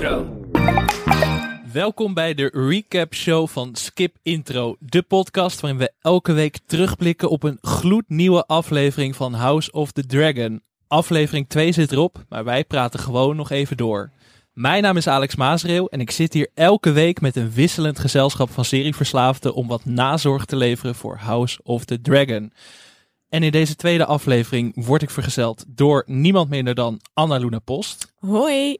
Intro. Welkom bij de recap show van Skip Intro, de podcast waarin we elke week terugblikken op een gloednieuwe aflevering van House of the Dragon. Aflevering 2 zit erop, maar wij praten gewoon nog even door. Mijn naam is Alex Maasreel en ik zit hier elke week met een wisselend gezelschap van serieverslaafden om wat nazorg te leveren voor House of the Dragon. En in deze tweede aflevering word ik vergezeld door niemand minder dan Anna Luna Post. Hoi.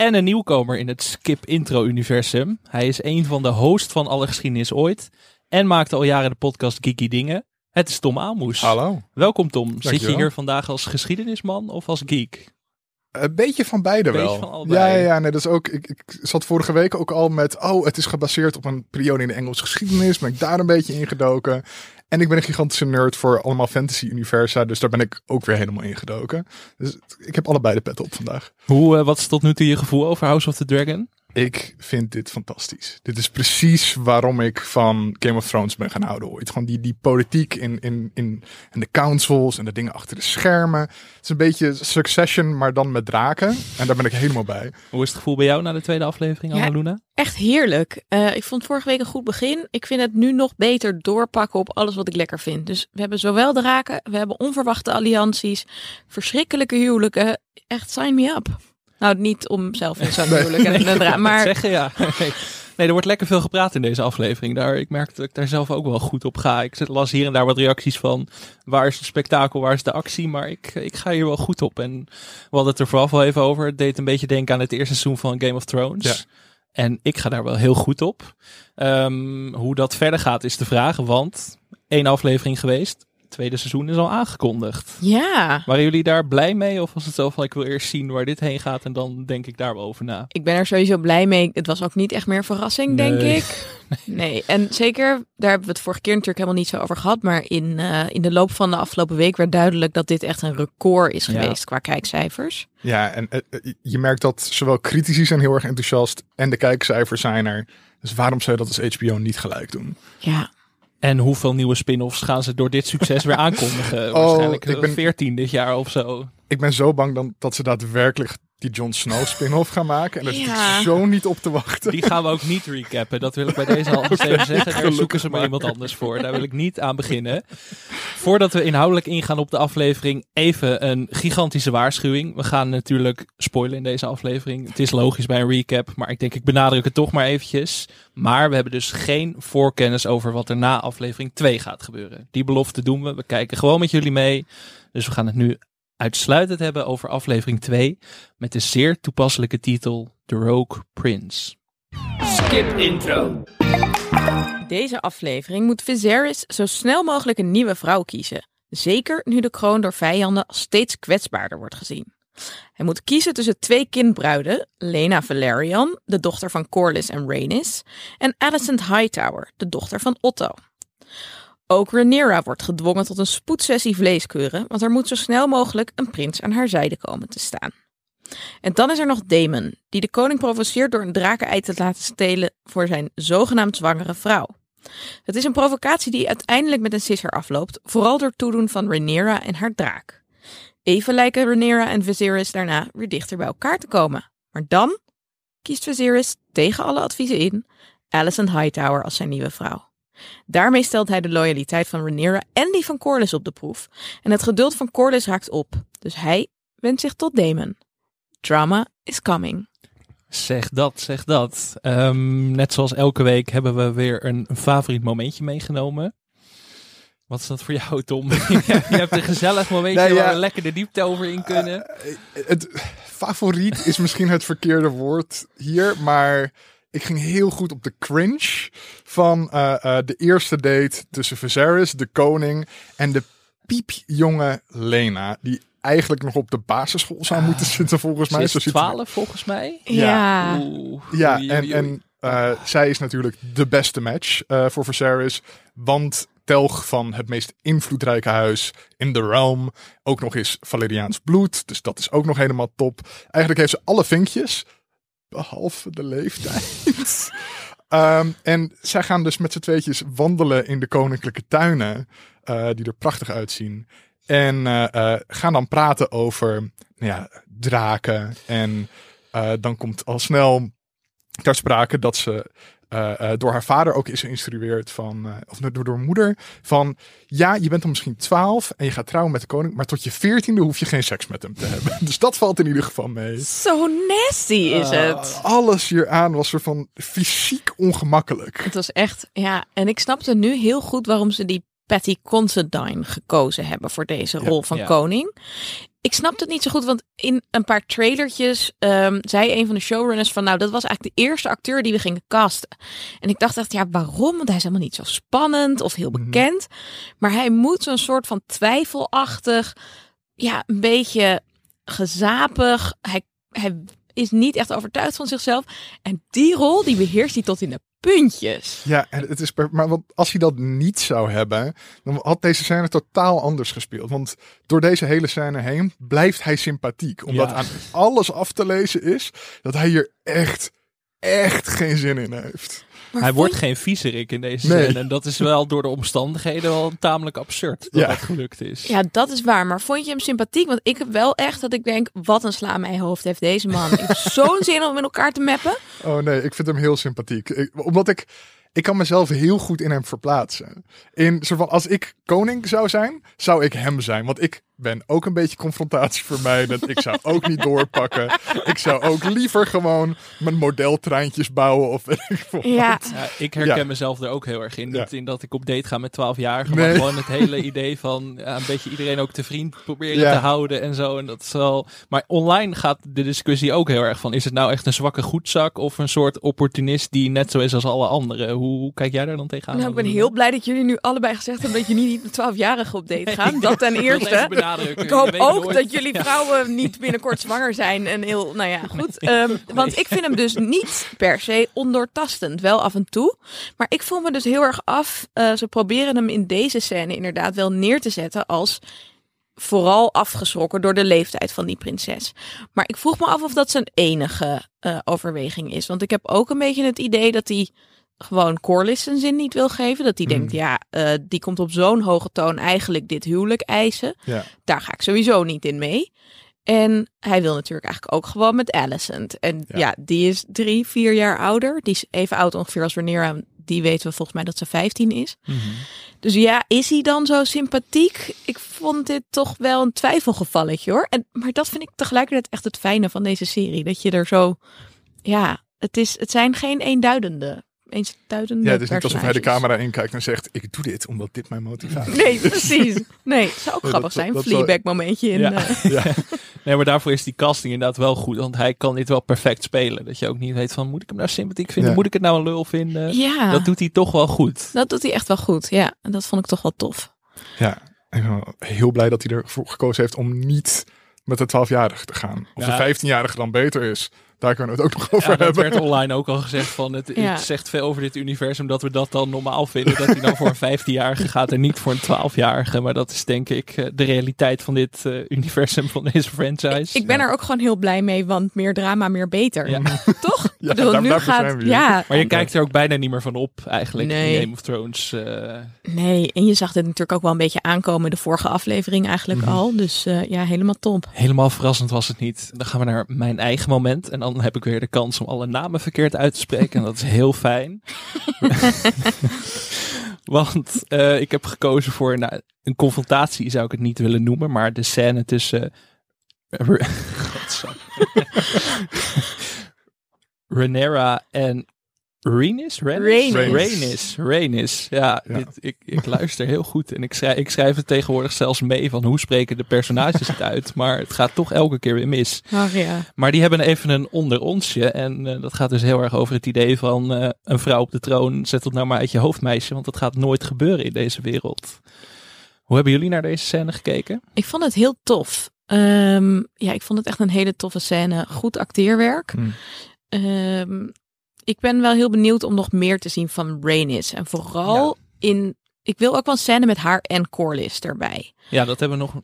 En een nieuwkomer in het Skip Intro universum. Hij is een van de hosts van Alle Geschiedenis Ooit. En maakte al jaren de podcast Geeky Dingen. Het is Tom Aalmoes. Hallo. Welkom Tom. Zit je hier vandaag als geschiedenisman of als geek? Een beetje van beide Beetje wel. van allebei. ja, ja, ja, nee, dat is ook. Ik, ik zat vorige week ook al met. Oh, het is gebaseerd op een periode in de Engelse geschiedenis. Ben ik daar een beetje ingedoken. En ik ben een gigantische nerd voor allemaal fantasy universa. Dus daar ben ik ook weer helemaal ingedoken. Dus ik heb allebei de pet op vandaag. Hoe, eh, wat is tot nu toe je gevoel over House of the Dragon? Ik vind dit fantastisch. Dit is precies waarom ik van Game of Thrones ben gaan houden ooit. Gewoon die, die politiek in, in, in, in de councils en de dingen achter de schermen. Het is een beetje Succession, maar dan met draken. En daar ben ik helemaal bij. Hoe is het gevoel bij jou na de tweede aflevering, Ja. Anna Luna? Echt heerlijk. Eh, ik vond vorige week een goed begin. Ik vind het nu nog beter doorpakken op alles wat ik lekker vind. Dus we hebben zowel draken, we hebben onverwachte allianties, verschrikkelijke huwelijken. Echt sign me up. Nou, niet om zelf in zo'n huwelijk en dra- maar Zeggen ja. Nee. nee, er wordt lekker veel gepraat in deze aflevering. Daar, ik merk dat ik daar zelf ook wel goed op ga. Ik las hier en daar wat reacties van waar is het spektakel, waar is de actie. Maar ik, ik ga hier wel goed op. En we hadden het er vooral wel even over. Het deed een beetje denken aan het eerste seizoen van Game of Thrones. Ja. En ik ga daar wel heel goed op. Ehm, hoe dat verder gaat is de vraag. Want één aflevering geweest. Tweede seizoen is al aangekondigd. ja, Waren jullie daar blij mee? Of was het zo van ik wil eerst zien waar dit heen gaat en dan denk ik daar wel over na? ik ben er sowieso blij mee. Het was ook niet echt meer verrassing, denk ik. Nee, en zeker, daar hebben we het vorige keer natuurlijk helemaal niet zo over gehad. Maar in, eh, in de loop van de afgelopen week werd duidelijk dat dit echt een record is Ja. geweest qua kijkcijfers. Ja, en eh, eh, je merkt dat zowel critici zijn heel erg enthousiast en de kijkcijfers zijn er. Dus waarom zou je dat als HBO niet gelijk doen? Ja, En hoeveel nieuwe spin-offs gaan ze door dit succes weer aankondigen? Oh, Waarschijnlijk ik ben- 14 dit jaar of zo. Ik ben zo bang dan dat ze daadwerkelijk die Jon Snow spin-off gaan maken. En daar zit Ja. ik zo niet op te wachten. Die gaan we ook niet recappen. Dat wil ik bij deze al eens even zeggen. Daar zoeken ze maar maar. iemand anders voor. Daar wil ik niet aan beginnen. Voordat we inhoudelijk ingaan op de aflevering, even een gigantische waarschuwing. We gaan natuurlijk spoilen in deze aflevering. Het is logisch bij een recap, maar ik denk ik benadruk het toch maar eventjes. Maar we hebben dus geen voorkennis over wat er na aflevering 2 gaat gebeuren. Die belofte doen we. We kijken gewoon met jullie mee. Dus we gaan het nu uitsluitend hebben over aflevering 2 met de zeer toepasselijke titel The Rogue Prince. Skip intro. Deze aflevering moet Viserys zo snel mogelijk een nieuwe vrouw kiezen. Zeker nu de kroon door vijanden steeds kwetsbaarder wordt gezien. Hij moet kiezen tussen twee kindbruiden, Lena Valerian, de dochter van Corlys en Rhaenys, en Alicent Hightower, de dochter van Otto. Ook Rhaenyra wordt gedwongen tot een spoedsessie vleeskeuren, want er moet zo snel mogelijk een prins aan haar zijde komen te staan. En dan is er nog Daemon, die de koning provoceert door een drakenei te laten stelen voor zijn zogenaamd zwangere vrouw. Het is een provocatie die uiteindelijk met een sisser afloopt, vooral door toedoen van Rhaenyra en haar draak. Even lijken Rhaenyra en Viserys daarna weer dichter bij elkaar te komen. Maar dan kiest Viserys tegen alle adviezen in Alicent Hightower als zijn nieuwe vrouw. Daarmee stelt hij de loyaliteit van Rhaenyra en die van Corlys op de proef. En het geduld van Corlys raakt op, dus hij wendt zich tot Daemon. Drama is coming. Zeg dat, zeg dat. Ehm, net zoals elke week hebben we weer een, een favoriet momentje meegenomen. Wat is dat voor jou, Tom? je hebt een gezellig momentje Nee, ja. waar we lekker de diepte over in kunnen. Eh, het favoriet is misschien het verkeerde woord hier, maar ik ging heel goed op de cringe van eh, eh, de eerste date tussen Viserys, de koning, en de piepjonge Lena, die eigenlijk nog op de basisschool zou moeten zitten volgens mij. Ze is Zo ziet het- 12 volgens mij. Ja. Oeh. Ja, Oei, en, oei, oei. en eh, zij is natuurlijk de beste match eh, voor Viserys. Want telg van het meest invloedrijke huis in the realm. Ook nog eens Valeriaans bloed. Dus dat is ook nog helemaal top. Eigenlijk heeft ze alle vinkjes. Behalve de leeftijd. Ehm, en zij gaan dus met z'n tweetjes wandelen in de koninklijke tuinen. eh, die er prachtig uitzien. En eh, eh, gaan dan praten over nou ja, draken en dan komt al snel ter sprake dat ze eh, eh, door haar vader ook is geïnstrueerd van, eh, of door, door moeder, van ja, je bent dan misschien 12 en je gaat trouwen met de koning, maar tot je 14e hoef je geen seks met hem te hebben. Dus dat valt in ieder geval mee. Zo nasty is Uh, het. alles hieraan was er van fysiek ongemakkelijk. Het was echt, ja. En ik snapte nu heel goed waarom ze die Patty Considine gekozen hebben voor deze rol van ja. koning. Ik snapte het niet zo goed, want in een paar trailertjes ehm, zei een van de showrunners van, nou, dat was eigenlijk de eerste acteur die we gingen casten. En ik dacht echt, ja, waarom? Want hij is helemaal niet zo spannend of heel Mhm. bekend. Maar hij moet zo'n soort van twijfelachtig, ja, een beetje gezapig. Hij, hij is niet echt overtuigd van zichzelf. En die rol, die beheerst hij tot in de puntjes. Ja, en het is per- maar wat, als hij dat niet zou hebben, dan had deze scène totaal anders gespeeld. Want door deze hele scène heen blijft hij sympathiek. Omdat Ja. aan alles af te lezen is dat hij hier echt, echt geen zin in heeft. Maar Hij vond- wordt geen viezerik in deze Nee. scène. En dat is wel door de omstandigheden wel tamelijk absurd dat Ja. dat gelukt is. Ja, dat is waar. Maar vond je hem sympathiek? Want ik heb wel echt dat ik denk, wat een sla mijn hoofd heeft deze man. ik heb zo'n zin om met elkaar te mappen. Oh nee, ik vind hem heel sympathiek. Ik, omdat ik, ik kan mezelf heel goed in hem verplaatsen. In soort van, als ik koning zou zijn, zou ik hem zijn. Want ik ben ook een beetje confrontatievermijdend. ik zou ook niet doorpakken. Ik zou ook liever gewoon mijn modeltreintjes bouwen of ik Ja. Ja, ik herken Ja. mezelf er ook heel erg in. Ja. In dat ik op date ga met 12-jarigen, Nee. maar gewoon het hele idee van ja, een beetje iedereen ook te vriend proberen Ja. te houden en zo. En dat is wel... Maar online gaat de discussie ook heel erg van: is het nou echt een zwakke goedzak of een soort opportunist die net zo is als alle anderen? Hoe, hoe kijk jij daar dan tegenaan? nou, ik ben heel blij dat jullie nu allebei gezegd hebben dat je niet met 12-jarigen op date gaat. Dat ten eerste. Benadrukken. Ik hoop ook nooit. dat jullie Ja. vrouwen niet binnenkort zwanger zijn. En heel, nou ja, goed. Ehm, want ik vind hem dus niet per se ondoortastend. Wel af en toe. Maar ik voel me dus heel erg af. eh, ze proberen hem in deze scène inderdaad wel neer te zetten als vooral afgeschrokken door de leeftijd van die prinses. Maar ik vroeg me af of dat zijn enige eh, overweging is. Want ik heb ook een beetje het idee dat hij gewoon Corliss zijn zin niet wil geven. Dat hij Hmm. denkt, ja, eh, die komt op zo'n hoge toon eigenlijk dit huwelijk eisen. Ja. Daar ga ik sowieso niet in mee. En hij wil natuurlijk eigenlijk ook gewoon met Alicent. En ja, Ja. die is drie, vier jaar ouder. Die is even oud ongeveer als wanneer die weten we volgens mij dat ze 15 is. Mhm. Dus ja, is hij dan zo sympathiek? Ik vond dit toch wel een twijfelgevalletje hoor. En, maar dat vind ik tegelijkertijd echt het fijne van deze serie. Dat je er zo, ja, het, is, het zijn geen eenduidende, eenduidende Ja, het is niet alsof hij de camera inkijkt en zegt: Ik doe dit omdat dit mijn motivatie is. Nee, precies. Nee, het zou ook Nee, grappig dat- zijn. dat- dat Fleabag momentje in. Ja. eh, Ja. Nee, maar daarvoor is die casting inderdaad wel goed. Want hij kan dit wel perfect spelen. Dat je ook niet weet van, moet ik hem nou sympathiek vinden? Ja. Moet ik het nou een lul vinden? ja. Dat doet hij toch wel goed. Dat doet hij echt wel goed. Ja, en dat vond ik toch wel tof. Ja, ik ben heel blij dat hij ervoor gekozen heeft om niet met de 12-jarige te gaan. Of Ja. de 15-jarige dan beter is. Daar kunnen we het ook nog over Ja, dat hebben. werd online ook al gezegd van, het, Ja. het zegt veel over dit universum dat we dat dan normaal vinden. Dat hij dan voor een 15-jarige gaat en niet voor een 12-jarige. Maar dat is denk ik eh, de realiteit van dit eh, universum, van deze franchise. Ik ben er ook gewoon heel blij mee, want meer drama, meer beter. Ja. Toch? Ja, Ik bedoel, daar- nu gaat. Ja, Maar je kijkt er ook bijna niet meer van op, eigenlijk, Nee. in Game of Thrones. eh. nee. En je zag dit natuurlijk ook wel een beetje aankomen de vorige aflevering eigenlijk Mhm. al. Dus eh, ja, helemaal top. Helemaal verrassend was het niet. Dan gaan we naar mijn eigen moment. En dan heb ik weer de kans om alle namen verkeerd uit te spreken. En dat is heel fijn. Want eh, ik heb gekozen voor nou, een confrontatie, zou ik het niet willen noemen. Maar de scène tussen. Uh, Renera en Rhaenys. Rhaenys. Rhaenys. Ja, Ja. Dit, ik, ik luister heel goed. En ik schrijf, ik schrijf het tegenwoordig zelfs mee van hoe spreken de personages het uit. Maar het gaat toch elke keer weer mis. Ach ja. Maar die hebben even een onder onsje. En eh, dat gaat dus heel erg over het idee van eh, een vrouw op de troon. Zet het nou maar uit je hoofd, meisje. Want dat gaat nooit gebeuren in deze wereld. Hoe hebben jullie naar deze scène gekeken? Ik vond het heel tof. Ehm, ja, ik vond het echt een hele toffe scène. Goed acteerwerk. Hmm. Ehm, ik ben wel heel benieuwd om nog meer te zien van Rhaenys. En vooral in... Ik wil ook wel scène met haar en Corliss erbij. Ja, dat hebben we nog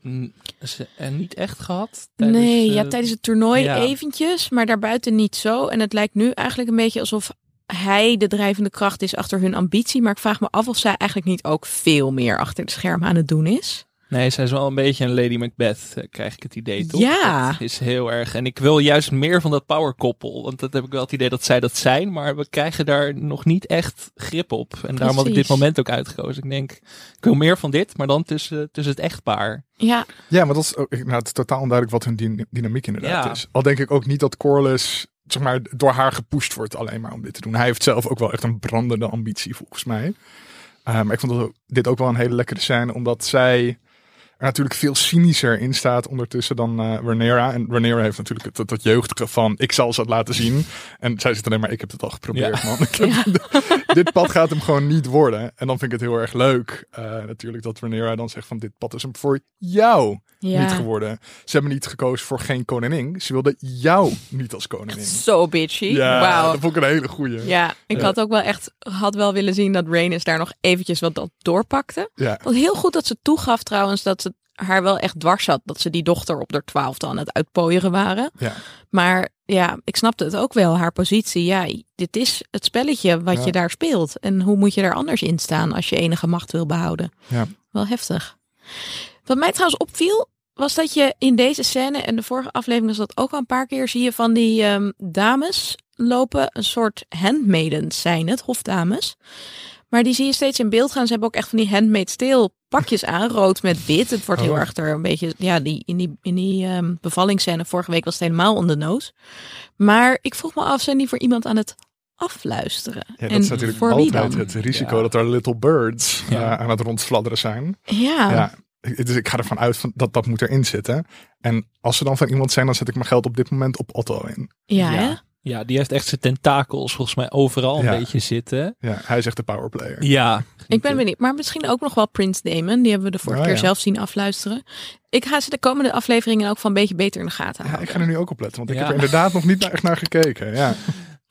eh, niet echt gehad. tijdens, nee, ja, eh, tijdens het toernooi ja. eventjes, maar daarbuiten niet zo. En het lijkt nu eigenlijk een beetje alsof hij de drijvende kracht is achter hun ambitie. Maar ik vraag me af of zij eigenlijk niet ook veel meer achter de schermen aan het doen is. Nee, zij is wel een beetje een Lady Macbeth, eh, krijg ik het idee, toch? Ja. Dat is heel erg. En ik wil juist meer van dat powerkoppel. Want dat heb ik wel het idee dat zij dat zijn. Maar we krijgen daar nog niet echt grip op. En daarom had ik dit moment ook uitgekozen. Ik denk, ik wil meer van dit, maar dan tussen, tussen het echtpaar. Ja, Ja, maar dat is ook, nou, het is totaal onduidelijk wat hun dyna- dynamiek inderdaad Ja. is. Al denk ik ook niet dat Corliss zeg maar, door haar gepusht wordt alleen maar om dit te doen. Hij heeft zelf ook wel echt een brandende ambitie volgens mij. Eh, maar ik vond dat ook- dit ook wel een hele lekkere scène, omdat zij er natuurlijk veel cynischer in staat ondertussen dan Rhaenyra. En Rhaenyra heeft natuurlijk dat jeugdige van, ik zal ze het laten zien. En zij zit alleen maar, ik heb het al geprobeerd Ja. man. Ik heb- dit pad gaat hem gewoon niet worden. En dan vind ik het heel erg leuk eh, natuurlijk dat Rhaenyra dan zegt van, dit pad is hem voor jou ja. niet geworden. Ze hebben niet gekozen voor geen koningin. Ze wilden jou niet als koningin. Zo bitchy. Ja, Wauw. dat vond ik een hele goeie. Ja, ik Ja. had ook wel echt had wel willen zien dat Rhaenys daar nog eventjes wat dat doorpakte. Ja. Want heel goed dat ze toegaf trouwens dat ze haar wel echt dwars zat. Dat ze die dochter op de twaalfde aan het uitpooieren waren. Ja. Maar ja, ik snapte het ook wel. Haar positie, ja, dit is het spelletje wat Ja. je daar speelt. En hoe moet je daar anders in staan als je enige macht wil behouden? Ja. Wel heftig. Wat mij trouwens opviel, was dat je in deze scène en de vorige aflevering was dat ook al een paar keer, zie je van die ehm, dames lopen, een soort handmaidens zijn het, hofdames. Maar die zie je steeds in beeld gaan. Ze hebben ook echt van die handmade steel pakjes aan, rood met wit. Het wordt heel Oh. erg er een beetje, ja, die, in die, in die ehm, bevallingsscène vorige week was het helemaal on the nose. Maar ik vroeg me af, zijn die voor iemand aan het afluisteren? Ja, dat en is natuurlijk voor wie altijd dan? het risico Ja. dat er little birds Ja. eh, aan het rondfladderen zijn. Ja, Dus ik ga ervan uit van dat dat moet erin zitten. En als ze dan van iemand zijn, dan zet ik mijn geld op dit moment op Otto in. ja, Ja. die heeft echt zijn tentakels volgens mij overal een Ja. beetje zitten. Ja, hij is echt de powerplayer. Ja. Ik ben benieuwd. Maar misschien ook nog wel Prince Damon. Die hebben we de vorige Oh, keer ja. zelf zien afluisteren. Ik ga ze de komende afleveringen ook van een beetje beter in de gaten Ja, houden. ik ga er nu ook op letten, want ik heb er inderdaad nog niet naar, echt naar gekeken. Ja.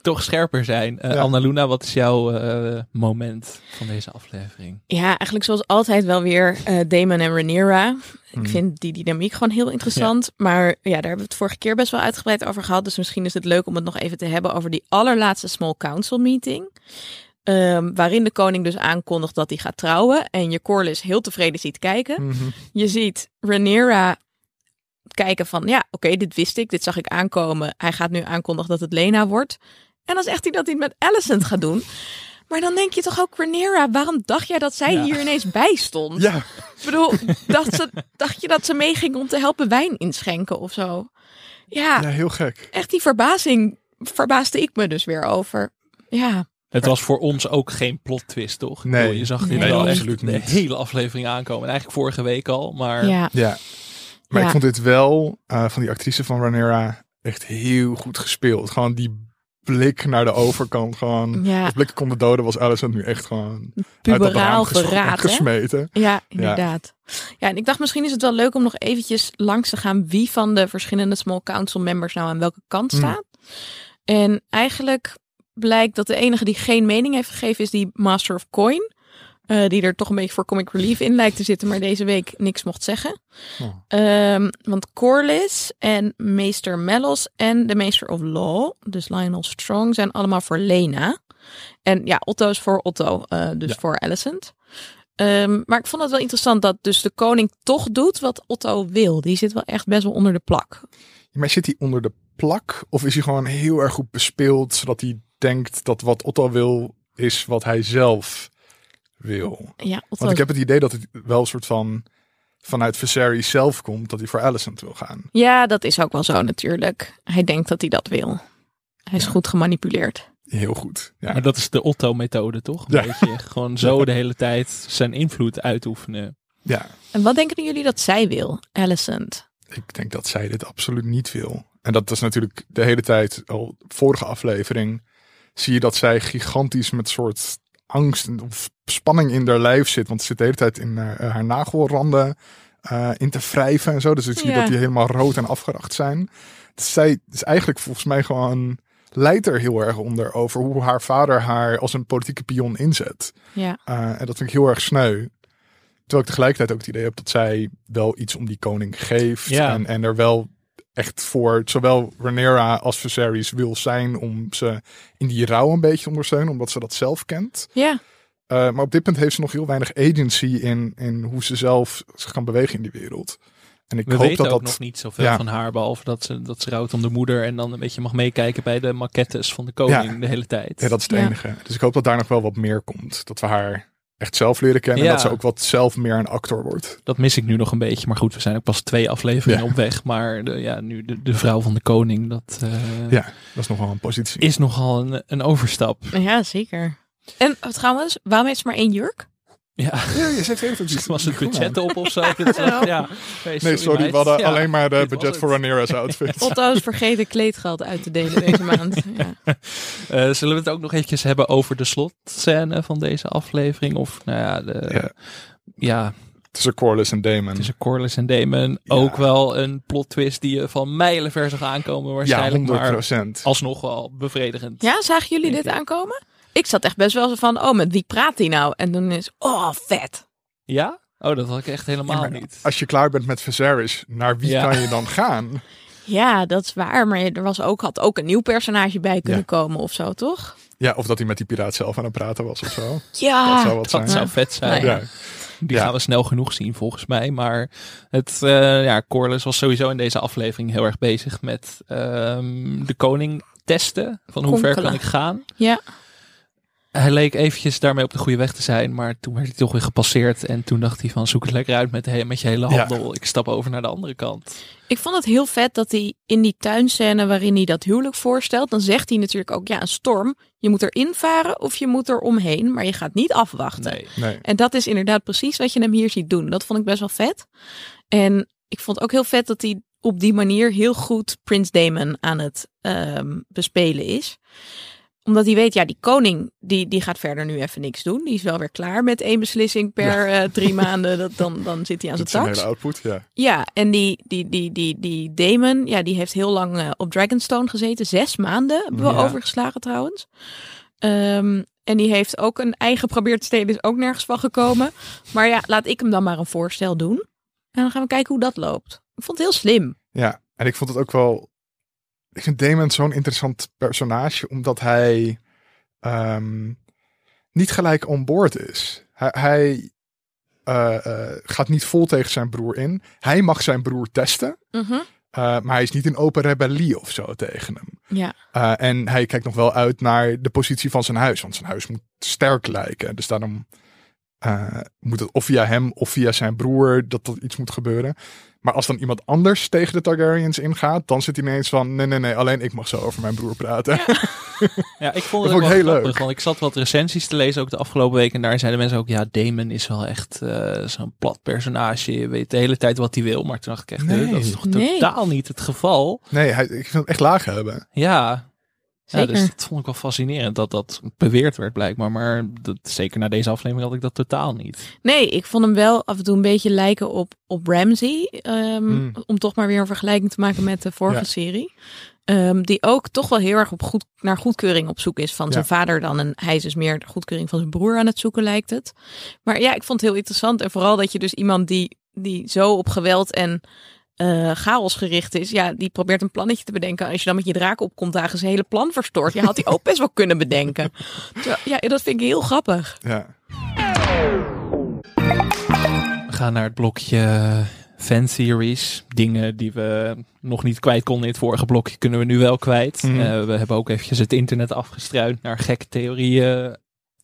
Toch scherper zijn. Eh Ja. Anna Luna, wat is jouw eh, moment van deze aflevering? Ja, eigenlijk zoals altijd wel weer eh Damon en Rhaenyra. Ik Mhm. vind die dynamiek gewoon heel interessant. Maar ja, daar hebben we het vorige keer best wel uitgebreid over gehad. Dus misschien is het leuk om het nog even te hebben over die allerlaatste small council meeting. Ehm, waarin de koning dus aankondigt dat hij gaat trouwen. En je Corlys heel tevreden ziet kijken. Mhm. Je ziet Rhaenyra kijken van, ja, oké, dit wist ik, dit zag ik aankomen. Hij gaat nu aankondigen dat het Lena wordt. En dan zegt hij dat hij het met Alicent gaat doen. Maar dan denk je toch ook, Rhaenyra, waarom dacht jij dat zij Ja. hier ineens bij stond? ja, Ik bedoel, dacht, ze, dacht je dat ze meeging om te helpen wijn inschenken of zo? Ja, ja, heel gek. echt die verbazing verbaasde ik me dus weer over. Ja, Het was voor ons ook geen plot twist, toch? Ik Nee. bedoel, je zag dit Nee, wel echt absoluut de niet. hele aflevering aankomen. En eigenlijk vorige week al, maar ja. Ja. Maar Ja. ik vond dit wel eh, van die actrice van Rhaenyra echt heel goed gespeeld. Gewoon die blik naar de overkant. Gewoon, Ja. als blikken konden doden was Alicent nu echt gewoon Puberaal verraad, hè? gesmeten. Ja, inderdaad. Ja. en ik dacht misschien is het wel leuk om nog eventjes langs te gaan wie van de verschillende small council members nou aan welke kant Hmm. staat. En eigenlijk blijkt dat de enige die geen mening heeft gegeven is die Master of Coin. Eh, die er toch een beetje voor comic relief in lijkt te zitten, maar deze week niks mocht zeggen. Oh. Ehm, want Corlys en Meester Mellos en de Meester of Law, dus Lionel Strong, zijn allemaal voor Lena. En ja, Otto is voor Otto, eh, dus Ja. voor Alicent. Ehm, maar ik vond het wel interessant dat dus de koning toch doet wat Otto wil. Die zit wel echt best wel onder de plak. Maar zit hij onder de plak? Of is hij gewoon heel erg goed bespeeld, zodat hij denkt dat wat Otto wil, is wat hij zelf wil? Ja, Otto Want ik heb het idee dat het wel een soort van vanuit Viserys zelf komt, dat hij voor Alicent wil gaan. ja, dat is ook wel zo natuurlijk. Hij denkt dat hij dat wil. Hij is Ja. goed gemanipuleerd. Heel goed. Ja. Maar dat is de Otto-methode, toch? Een Ja. beetje gewoon zo de hele tijd zijn invloed uitoefenen. ja, En wat denken jullie dat zij wil, Alicent? ik denk dat zij dit absoluut niet wil. En dat is natuurlijk de hele tijd, al vorige aflevering, zie je dat zij gigantisch met soort angst en- of spanning in haar lijf zit. Want ze zit de hele tijd in haar, haar nagelranden eh, in te wrijven en zo. Dus ik zie Ja. dat die helemaal rood en afgeracht zijn. Dus zij is eigenlijk volgens mij gewoon leidt er heel erg onder over hoe haar vader haar als een politieke pion inzet. Ja, Uh, en dat vind ik heel erg sneu. Terwijl ik tegelijkertijd ook het idee heb dat zij wel iets om die koning geeft. Ja. En, en er wel echt voor zowel Rhaenyra als Viserys wil zijn om ze in die rouw een beetje te ondersteunen. Omdat ze dat zelf kent. ja. Eh, maar op dit punt heeft ze nog heel weinig agency in, in hoe ze zelf zich kan bewegen in die wereld. En ik We hoop weten dat ook dat. nog niet zoveel ja. van haar, behalve dat ze, dat ze rouwt om de moeder en dan een beetje mag meekijken bij de maquettes van de koning Ja. de hele tijd. Ja, dat is het Ja. enige. Dus ik hoop dat daar nog wel wat meer komt. Dat we haar echt zelf leren kennen. Ja. En dat ze ook wat zelf meer een actor wordt. Dat mis ik nu nog een beetje. Maar goed, we zijn ook pas twee afleveringen Ja. op weg. Maar de, ja, nu de, de vrouw van de koning, dat eh, Ja, dat is nog wel een positie. is nogal een, een overstap. Ja, zeker. En trouwens, waarom heeft ze maar één jurk? Ja, Ja, je zegt even was het budget op of zo? Ja. Nee, sorry, meid. we hadden Ja. alleen maar de budget voor Rhaenyra's outfit. Otto is vergeten kleedgeld uit te delen deze maand. Ja. Eh, zullen we het ook nog eventjes hebben over de slotscène van deze aflevering? Of nou ja, de, Ja. ja. Tussen Corlys en Damon. tussen Corlys en Damon. Ook wel een plot twist die je van mijlenver zag aankomen Ja, waarschijnlijk. 100 maar procent. alsnog wel bevredigend. ja, zagen jullie dit ik. aankomen? Ik zat echt best wel zo van, oh, met wie praat hij nou? En dan is, oh, vet. Ja? Oh, dat had ik echt helemaal niet. Als je klaar bent met Viserys, naar wie Ja. kan je dan gaan? Ja, dat is waar. Maar er was ook, had ook een nieuw personage bij kunnen Ja. komen of zo, toch? Ja, of dat hij met die piraat zelf aan het praten was of zo. Dat Ja. zou wat zijn. Dat zou vet zijn. Nou ja. Ja. Die Ja. gaan we snel genoeg zien volgens mij. Maar het, eh ja, Corlys was sowieso in deze aflevering heel erg bezig met ehm, de koning testen. Van hoe ver kan ik gaan? Ja. Hij leek eventjes daarmee op de goede weg te zijn. Maar toen werd hij toch weer gepasseerd. En toen dacht hij van zoek het lekker uit met, met je hele Ja. handel. Ik stap over naar de andere kant. Ik vond het heel vet dat hij in die tuinscène waarin hij dat huwelijk voorstelt, dan zegt hij natuurlijk ook, ja, een storm. Je moet erin varen of je moet er omheen, maar je gaat niet afwachten. Nee. Nee. En dat is inderdaad precies wat je hem hier ziet doen. Dat vond ik best wel vet. En ik vond ook heel vet dat hij op die manier heel goed Prins Damon aan het ehm, bespelen is. Omdat hij weet, ja, die koning, die, die gaat verder nu even niks doen. Die is wel weer klaar met één beslissing per eh, drie maanden. Dat, dan, dan zit hij aan Dat zijn hele output, ja. Ja, en die, die, die, die, die Damon, ja, die heeft heel lang eh, op Dragonstone gezeten. Zes maanden hebben we Ja. overgeslagen trouwens. Ehm, en die heeft ook een eigen probeert te stelen, is ook nergens van gekomen. Maar ja, laat ik hem dan maar een voorstel doen. En dan gaan we kijken hoe dat loopt. Ik vond het heel slim. Ja, en ik vond het ook wel... Ik vind Damon zo'n interessant personage, omdat hij ehm, niet gelijk on board is. Hij, hij eh, eh, gaat niet vol tegen zijn broer in. Hij mag zijn broer testen, Mhm. eh, maar hij is niet in open rebellie of zo tegen hem. Ja, en hij kijkt nog wel uit naar de positie van zijn huis, want zijn huis moet sterk lijken. Dus daarom moet het of via hem of via zijn broer dat er iets moet gebeuren. Maar als dan iemand anders tegen de Targaryens ingaat, dan zit hij ineens van: nee, nee, nee, alleen ik mag zo over mijn broer praten. Ja, ik vond Dat het ook vond ik wel heel grappig, leuk. Want ik zat wat recensies te lezen ook de afgelopen week. En daar zeiden mensen ook, ja, Damon is wel echt eh, zo'n plat personage. Je weet de hele tijd wat hij wil. Maar toen dacht ik echt, Nee. nee, dat is toch Nee. totaal niet het geval. Nee, hij, ik vind hem echt laag hebben. Ja. Ja, dus dat vond ik wel fascinerend dat dat beweerd werd blijkbaar. Maar dat, zeker na deze aflevering had ik dat totaal niet. Nee, ik vond hem wel af en toe een beetje lijken op, op Ramsey. ehm, Hmm. Om toch maar weer een vergelijking te maken met de vorige Ja. serie. Ehm, die ook toch wel heel erg op goed, naar goedkeuring op zoek is van Ja. zijn vader dan. En hij is dus meer de goedkeuring van zijn broer aan het zoeken, lijkt het. Maar ja, ik vond het heel interessant. En vooral dat je dus iemand die, die zo op geweld en eh, chaos gericht is. Ja, die probeert een plannetje te bedenken. Als je dan met je draak opkomt, dagen zijn hele plan verstoort. Ja, had hij ook best wel kunnen bedenken. Ja, dat vind ik heel grappig. Ja. We gaan naar het blokje fan theories. Dingen die we nog niet kwijt konden in het vorige blokje, kunnen we nu wel kwijt. Mhm. Eh, we hebben ook eventjes het internet afgestruind naar gekke theorieën.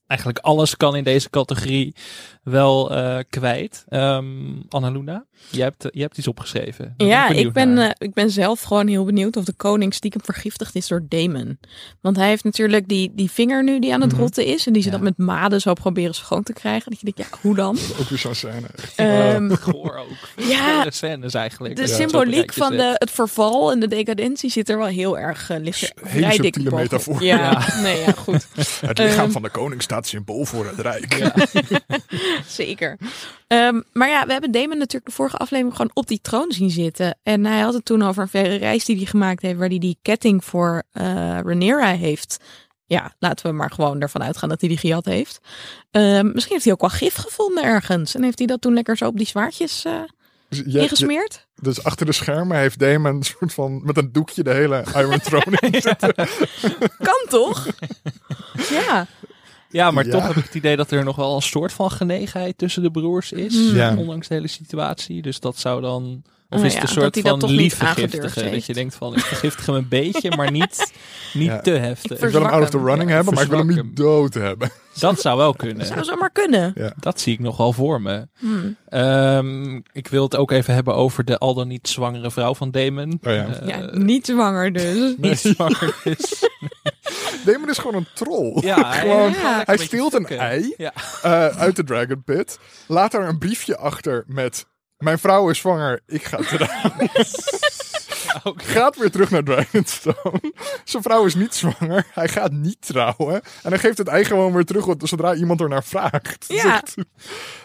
Eigenlijk alles kan in deze categorie wel eh, kwijt. Um, Annaluna, jij hebt, je hebt iets opgeschreven. Daar Ja, ik ben, eh, ik ben zelf gewoon heel benieuwd of de koning stiekem vergiftigd is door Damon. Want hij heeft natuurlijk die, die vinger nu die aan het Mhm. rotten is. En die ze Ja. dat met maden zou proberen schoon te krijgen. Dat je denkt, ja, hoe dan? Ook weer zo'n scène. Ehm, Goor ook. ja, De scènes eigenlijk. de symboliek van de, het verval en de decadentie zit er wel heel erg uh, er Hele subtiele metafoor. Ja, nee, ja, goed. Het lichaam Ehm. van de koning staat symbool voor het rijk. Zeker. Ehm, maar ja, we hebben Damon natuurlijk de vorige aflevering gewoon op die troon zien zitten. En hij had het toen over een verre reis die hij gemaakt heeft, waar hij die ketting voor eh Rhaenyra heeft. Ja, laten we maar gewoon ervan uitgaan dat hij die gejat heeft. Ehm, misschien heeft hij ook wel gif gevonden ergens. En heeft hij dat toen lekker zo op die zwaardjes eh, Dus, ingesmeerd? dus achter de schermen heeft Damon een soort van met een doekje de hele Iron Throne in zitten. Kan toch? ja. Ja, maar Ja. toch heb ik het idee dat er nog wel een soort van genegenheid tussen de broers is. Hmm. Ja. Ondanks de hele situatie. Dus dat zou dan... Of is ja, het een dat soort dat van vergiftigen? Dat je denkt van, ik vergiftig hem een beetje, maar niet, niet Ja. te heftig. Ik Ik wil hem out of the running Ja, hebben, maar ik wil hem niet dood hebben. Dat zou wel kunnen. Zou zomaar kunnen. Dat zie ik nog wel voor me. Hmm. Ehm, ik wil het ook even hebben over de al dan niet zwangere vrouw van Damon. Oh ja. Eh, Ja, niet zwanger dus. niet zwanger is. Damon is gewoon een troll. Ja, gewoon, hij een steelt een ei Ja. eh, uit de Dragon Pit. Laat daar een briefje achter met... Mijn vrouw is zwanger, ik ga trouwen. Oké. Gaat weer terug naar Dragonstone. Zijn vrouw is niet zwanger. Hij gaat niet trouwen. En hij geeft het ei gewoon weer terug zodra iemand er naar vraagt. Ja. echt-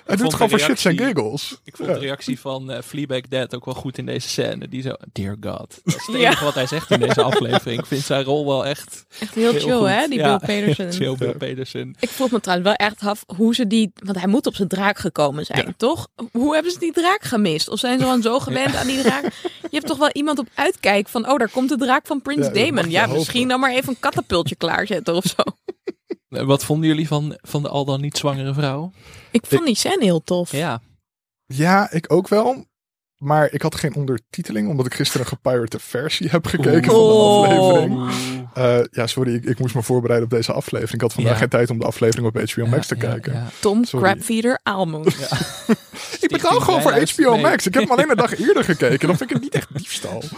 Hij doet gewoon voor shits en giggles. Ik vond Ja. de reactie van eh Fleabag Dad ook wel goed in deze scène. Die zo, dear God. Dat is het Ja. enige wat hij zegt in deze aflevering. Ik vind zijn rol wel echt Echt heel, heel chill, goed. hè, die Ja, Bill Peterson. Chill Bill Ja. Peterson. Ik vroeg me trouwens wel echt af hoe ze die... Want hij moet op zijn draak gekomen zijn, Ja. toch? Hoe hebben ze die draak gemist? Of zijn ze gewoon zo gewend aan die draak? Je hebt toch wel iemand op uitkijk van... Oh, daar komt de draak van Prins Ja, Damon. Ja, hopen. misschien dan maar even een katapultje klaarzetten of zo. Wat vonden jullie van, van de al dan niet zwangere vrouw? Ik vond die scène heel tof. Ja. Ja, ik ook wel. Maar ik had geen ondertiteling, omdat ik gisteren een gepirate versie heb gekeken van de aflevering. Eh, ja, sorry, ik, ik moest me voorbereiden op deze aflevering. Ik had vandaag Ja. geen tijd om de aflevering op HBO Max te Ja, kijken. Tom Sorry. Crabfeeder Aalmoes. Ik betaal gewoon voor HBO Max. Ik heb hem alleen een dag eerder gekeken. Dan vind ik het niet echt diefstal.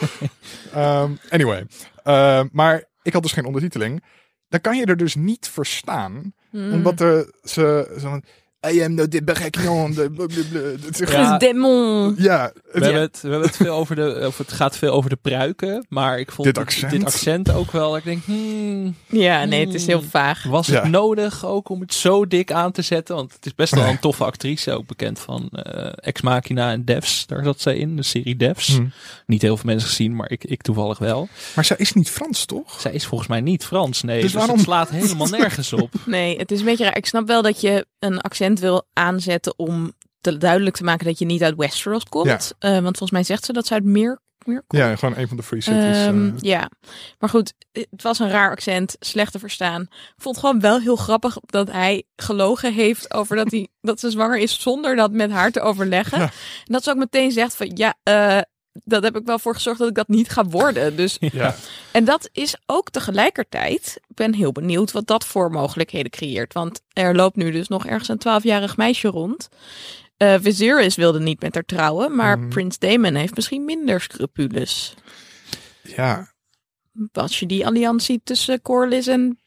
Ehm, anyway. Ehm, maar ik had dus geen ondertiteling. Dan kan je er dus niet verstaan. Hmm. Omdat er, ze... zo I am no de Bergnon. de blablabla. Het is Ja. Damon. Ja, We hebben, het, we hebben het veel over de, of het gaat veel over de pruiken, maar ik vond Dit dit accent. dit accent ook wel. Ik denk, hmm, Ja, nee, het is heel Hmm. vaag. was het Ja. nodig ook om het zo dik aan te zetten? Want het is best wel een toffe actrice, ook bekend van eh, Ex Machina en Devs. Daar zat zij in, de serie Devs. Hm. Niet heel veel mensen gezien, maar ik, ik toevallig wel. Maar zij is niet Frans, toch? Zij is volgens mij niet Frans, nee. Dus Dus, waarom- het slaat helemaal nergens op. Nee, het is een beetje raar. Ik snap wel dat je een accent wil aanzetten om te duidelijk te maken dat je niet uit Westeros komt. Ja. Eh, want volgens mij zegt ze dat ze uit meer, meer komt. Ja, gewoon een van de free cities. Ehm, eh. ja, maar goed, het was een raar accent, slecht te verstaan. Ik vond het gewoon wel heel grappig dat hij gelogen heeft over dat, hij, dat ze zwanger is zonder dat met haar te overleggen. Ja. En dat ze ook meteen zegt van ja, eh, dat heb ik wel voor gezorgd dat ik dat niet ga worden. Dus, ja. en dat is ook tegelijkertijd, ik ben heel benieuwd wat dat voor mogelijkheden creëert. Want er loopt nu dus nog ergens een twaalfjarig meisje rond. Eh Viserys wilde niet met haar trouwen, maar Mhm. Prins Damon heeft misschien minder scrupules ja. als je die alliantie tussen Corlys en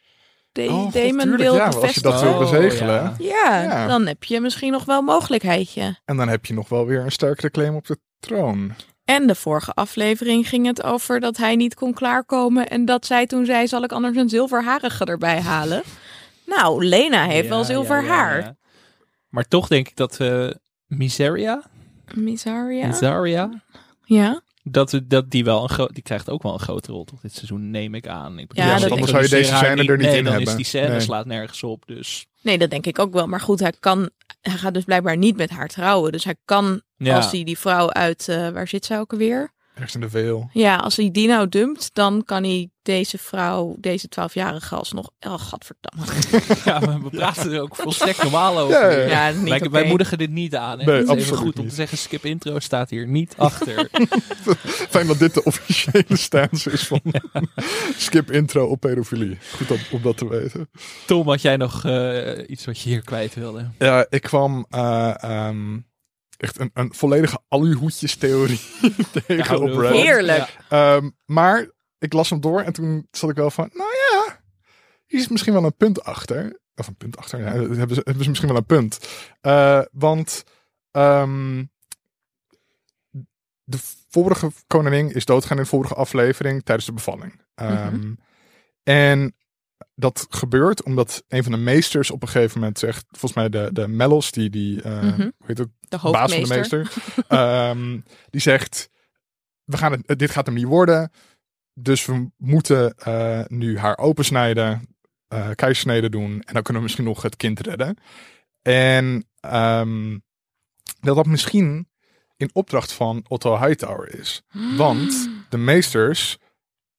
Da- Oh, Damon wil ja, als je bevestigen. dat wil bezegelen. ja. Ja, Ja. dan heb je misschien nog wel een mogelijkheidje. En dan heb je nog wel weer een sterkere claim op de troon. En de vorige aflevering ging het over dat hij niet kon klaarkomen. En dat zij toen zei, zal ik anders een zilverharige erbij halen? Nou, Lena heeft wel zilver ja, haar. ja. Maar toch denk ik dat we Miseria, Misaria? Misaria, Ja. Dat, we- dat die wel een groot, die krijgt ook wel een grote rol toch dit seizoen, neem ik aan. Ik Ja, dat ik. zou je deze scène er niet nee, in dan hebben. is die scène Nee. slaat nergens op, dus Nee, dat denk ik ook wel. Maar goed, hij kan... Hij gaat dus blijkbaar niet met haar trouwen. Dus hij kan, ja. als hij die vrouw uit... eh, waar zit zij ook alweer? Ergens in de veel. Ja, als hij die nou dumpt, dan kan hij deze vrouw, deze twaalfjarige alsnog... Oh, gadverdamme. ja, maar we praten er ook volstrekt normaal over. Ja, ja, ja. Ja, niet wij, oké. wij moedigen dit niet aan. Hè? Nee, Het is even goed om te zeggen, skip intro staat hier niet achter. Fijn dat dit de officiële stance is van skip intro op pedofilie. Goed om, om dat te weten. Tom, had jij nog eh, iets wat je hier kwijt wilde? Ja, ik kwam eh, ehm, echt een, een volledige aluhoedjes-theorie tegen Ja, op Reddit. Heerlijk. Ja. Ehm, maar ik las hem door en toen zat ik wel van, nou ja, hier is misschien wel een punt achter. Of een punt achter, ja, hebben ze, hebben ze misschien wel een punt. Eh, want ehm, de vorige koningin is doodgegaan in de vorige aflevering tijdens de bevalling. Ehm, En dat gebeurt omdat een van de meesters op een gegeven moment zegt, volgens mij de, de Mellos, die, die Mhm. hoe heet het, De baas van de meester. ehm, die zegt, we gaan het, dit gaat hem niet worden. Dus we moeten eh, nu haar opensnijden, eh keizersnede doen. En dan kunnen we misschien nog het kind redden. En ehm, dat dat misschien in opdracht van Otto Hightower is. Want de meesters,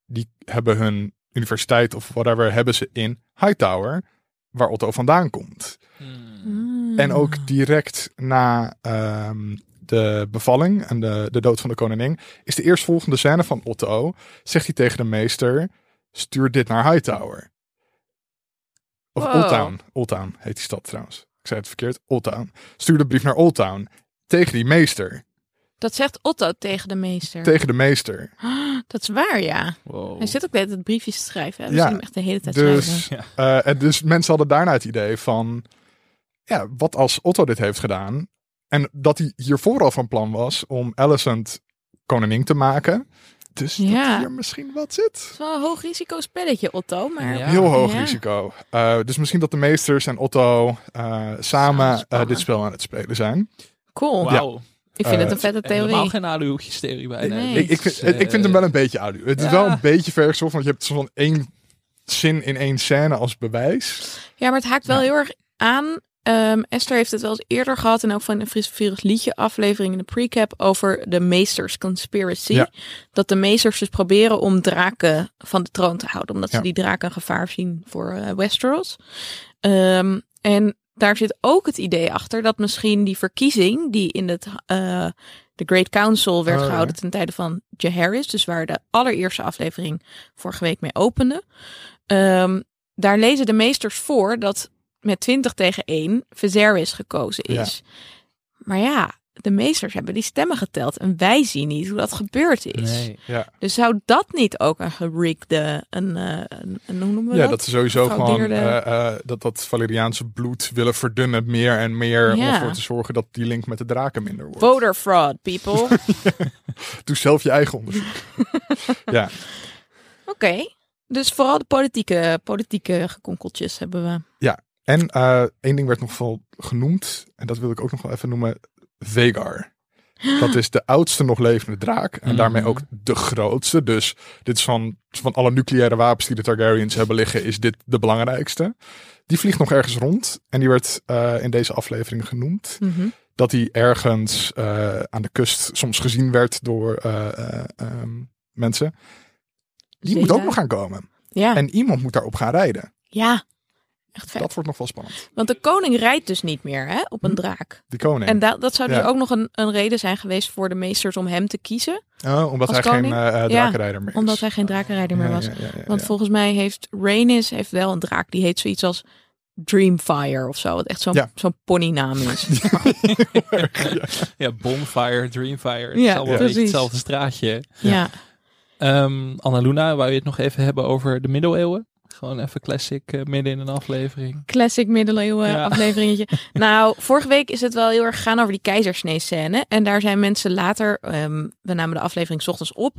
die hebben hun universiteit of whatever, hebben ze in Hightower. waar Otto vandaan komt. Hmm. En ook direct na ehm, de bevalling en de, de dood van de koningin, is de eerstvolgende scène van Otto, zegt hij tegen de meester, stuur dit naar Hightower. Of Wow. Old Town. Old Town heet die stad trouwens. Ik zei het verkeerd. Old Town. Stuur de brief naar Old Town. Tegen die meester. Dat zegt Otto tegen de meester. Tegen de meester. Dat is waar, ja. Wow. Hij zit ook hele tijd briefjes te schrijven. hè. We Ja, zien hem echt de hele tijd schrijven. Dus, Ja. eh, en dus mensen hadden daarna het idee van, ja, wat als Otto dit heeft gedaan? En dat hij hiervoor al van plan was om Alicent koningin te maken. Dus Ja. dat hier misschien wat zit. Het is wel een hoog risico spelletje, Otto. Maar Ja. Heel hoog Ja. risico. Eh, dus misschien dat de meesters en Otto eh, samen dit spel aan het spelen zijn. cool. Wauw. Ik vind Eh, het een vette En Helemaal theorie. geen aluhoekjes-theorie bijna. Nee. Ik, ik, vind, Dus, ik vind hem wel een beetje alu. Het is wel een beetje vergezocht, want je hebt zo'n één zin in één scène als bewijs. Ja, maar het haakt wel Ja. heel erg aan. Ehm, Esther heeft het wel eens eerder gehad. En ook van een Fris Virus liedje aflevering in de precap over de Meesters Conspiracy. Ja. Dat de Meesters dus proberen om draken van de troon te houden. Omdat Ja. ze die draken een gevaar zien voor eh, Westeros. Ehm, en daar zit ook het idee achter dat misschien die verkiezing die in het eh, de Great Council werd Oh, ja. gehouden ten tijde van Jaehaerys. Dus waar de allereerste aflevering vorige week mee opende. Ehm, daar lezen de meesters voor dat met 20 tegen 1 Viserys gekozen is. Maar ja, de meesters hebben die stemmen geteld en wij zien niet hoe dat gebeurd is. Nee. Ja, Dus zou dat niet ook een geriggede, een, eh, een, een hoe noemen we ja dat? dat ze sowieso gewoon eh, eh, dat, dat Valeriaanse bloed willen verdunnen meer en meer. Om Ja. ervoor te zorgen dat die link met de draken minder wordt. Voter fraud, people. Doe zelf je eigen onderzoek. ja, Oké. Dus vooral de politieke, politieke gekonkeltjes hebben we. en eh, één ding werd nog wel genoemd. En dat wil ik ook nog wel even noemen. Vegar. Dat is de oudste nog levende draak. En daarmee Mhm. ook de grootste. Dus dit is van, van alle nucleaire wapens die de Targaryens hebben liggen, is dit de belangrijkste. Die vliegt nog ergens rond. En die werd eh, in deze aflevering genoemd. Mhm. Dat hij ergens eh, aan de kust soms gezien werd door eh, eh, ehm, mensen. Die moet ook nog gaan komen. Ja, En iemand moet daarop gaan rijden. ja. Echt vet. Dat wordt nog wel spannend. Want de koning rijdt dus niet meer hè, op een Hm. draak. Die koning. En da- dat zou dus Ja. ook nog een, een reden zijn geweest voor de meesters om hem te kiezen. Oh, omdat als hij koning? geen eh, drakenrijder meer is. Omdat hij geen drakenrijder meer Ja, was. ja, ja, ja, Want ja. volgens mij heeft Rhaenys heeft wel een draak. Die heet zoiets als Dreamfire of zo. Wat echt zo'n Ja. zo'n ponynaam is. Ja, Bonfire, Dreamfire. Het Ja, is beetje precies. hetzelfde straatje. ja. Ehm Annaluna, wou je het nog even hebben over de middeleeuwen? Gewoon even classic eh, midden in een aflevering. Classic middeleeuwen Ja. afleveringetje. nou, vorige week is het wel heel erg gegaan over die keizersnee scène. En daar zijn mensen later, ehm, we namen de aflevering 's ochtends op.